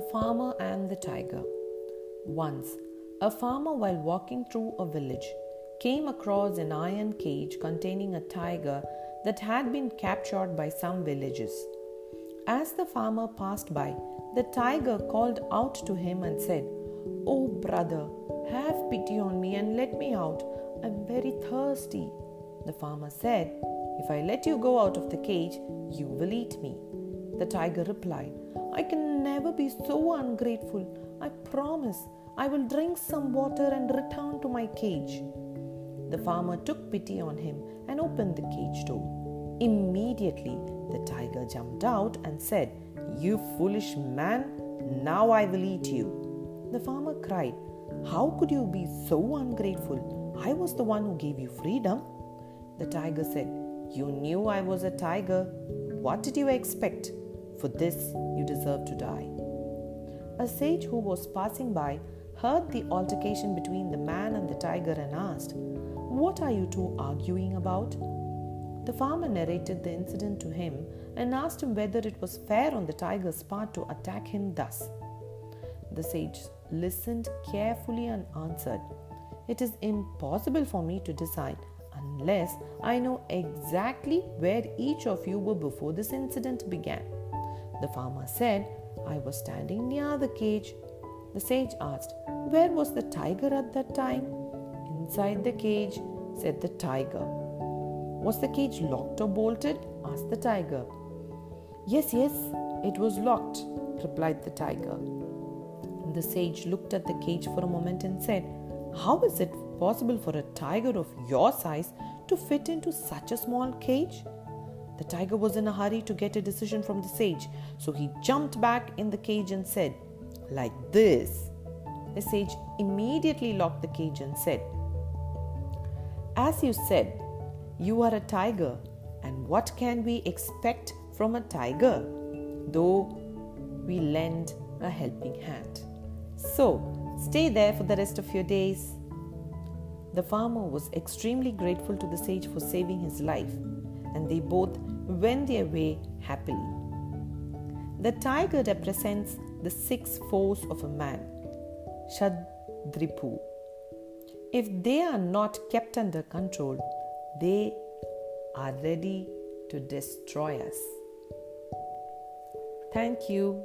farmer and the tiger. Once, a farmer, while walking through a village, came across an iron cage containing a tiger that had been captured by some villagers. As the farmer passed by, the tiger called out to him and said, Oh, brother, have pity on me and let me out. I'm very thirsty. The farmer said, If I let you go out of the cage, you will eat me. The tiger replied, I can never be so ungrateful. I promise I will drink some water and return to my cage. The farmer took pity on him and opened the cage door. Immediately, the tiger jumped out and said, You foolish man, now I will eat you. The farmer cried, How could you be so ungrateful? I was the one who gave you freedom. The tiger said, You knew I was a tiger. What did you expect? For this you deserve to die. A sage who was passing by heard the altercation between the man and the tiger and asked, What are you two arguing about? The farmer narrated the incident to him and asked him whether it was fair on the tiger's part to attack him thus. The sage listened carefully and answered, It is impossible for me to decide unless I know exactly where each of you were before this incident began. The farmer said, I was standing near the cage. The sage asked, Where was the tiger at that time? Inside the cage, said the tiger. Was the cage locked or bolted? asked the tiger. Yes, yes, it was locked, replied the tiger. The sage looked at the cage for a moment and said, How is it possible for a tiger of your size to fit into such a small cage? The tiger was in a hurry to get a decision from the sage, so he jumped back in the cage and said, Like this. The sage immediately locked the cage and said, As you said, you are a tiger, and what can we expect from a tiger? Though we lend a helping hand. So, stay there for the rest of your days. The farmer was extremely grateful to the sage for saving his life, and they both went their way happily. The tiger represents the six foes of a man, Shadripu. If they are not kept under control, they are ready to destroy us. Thank you.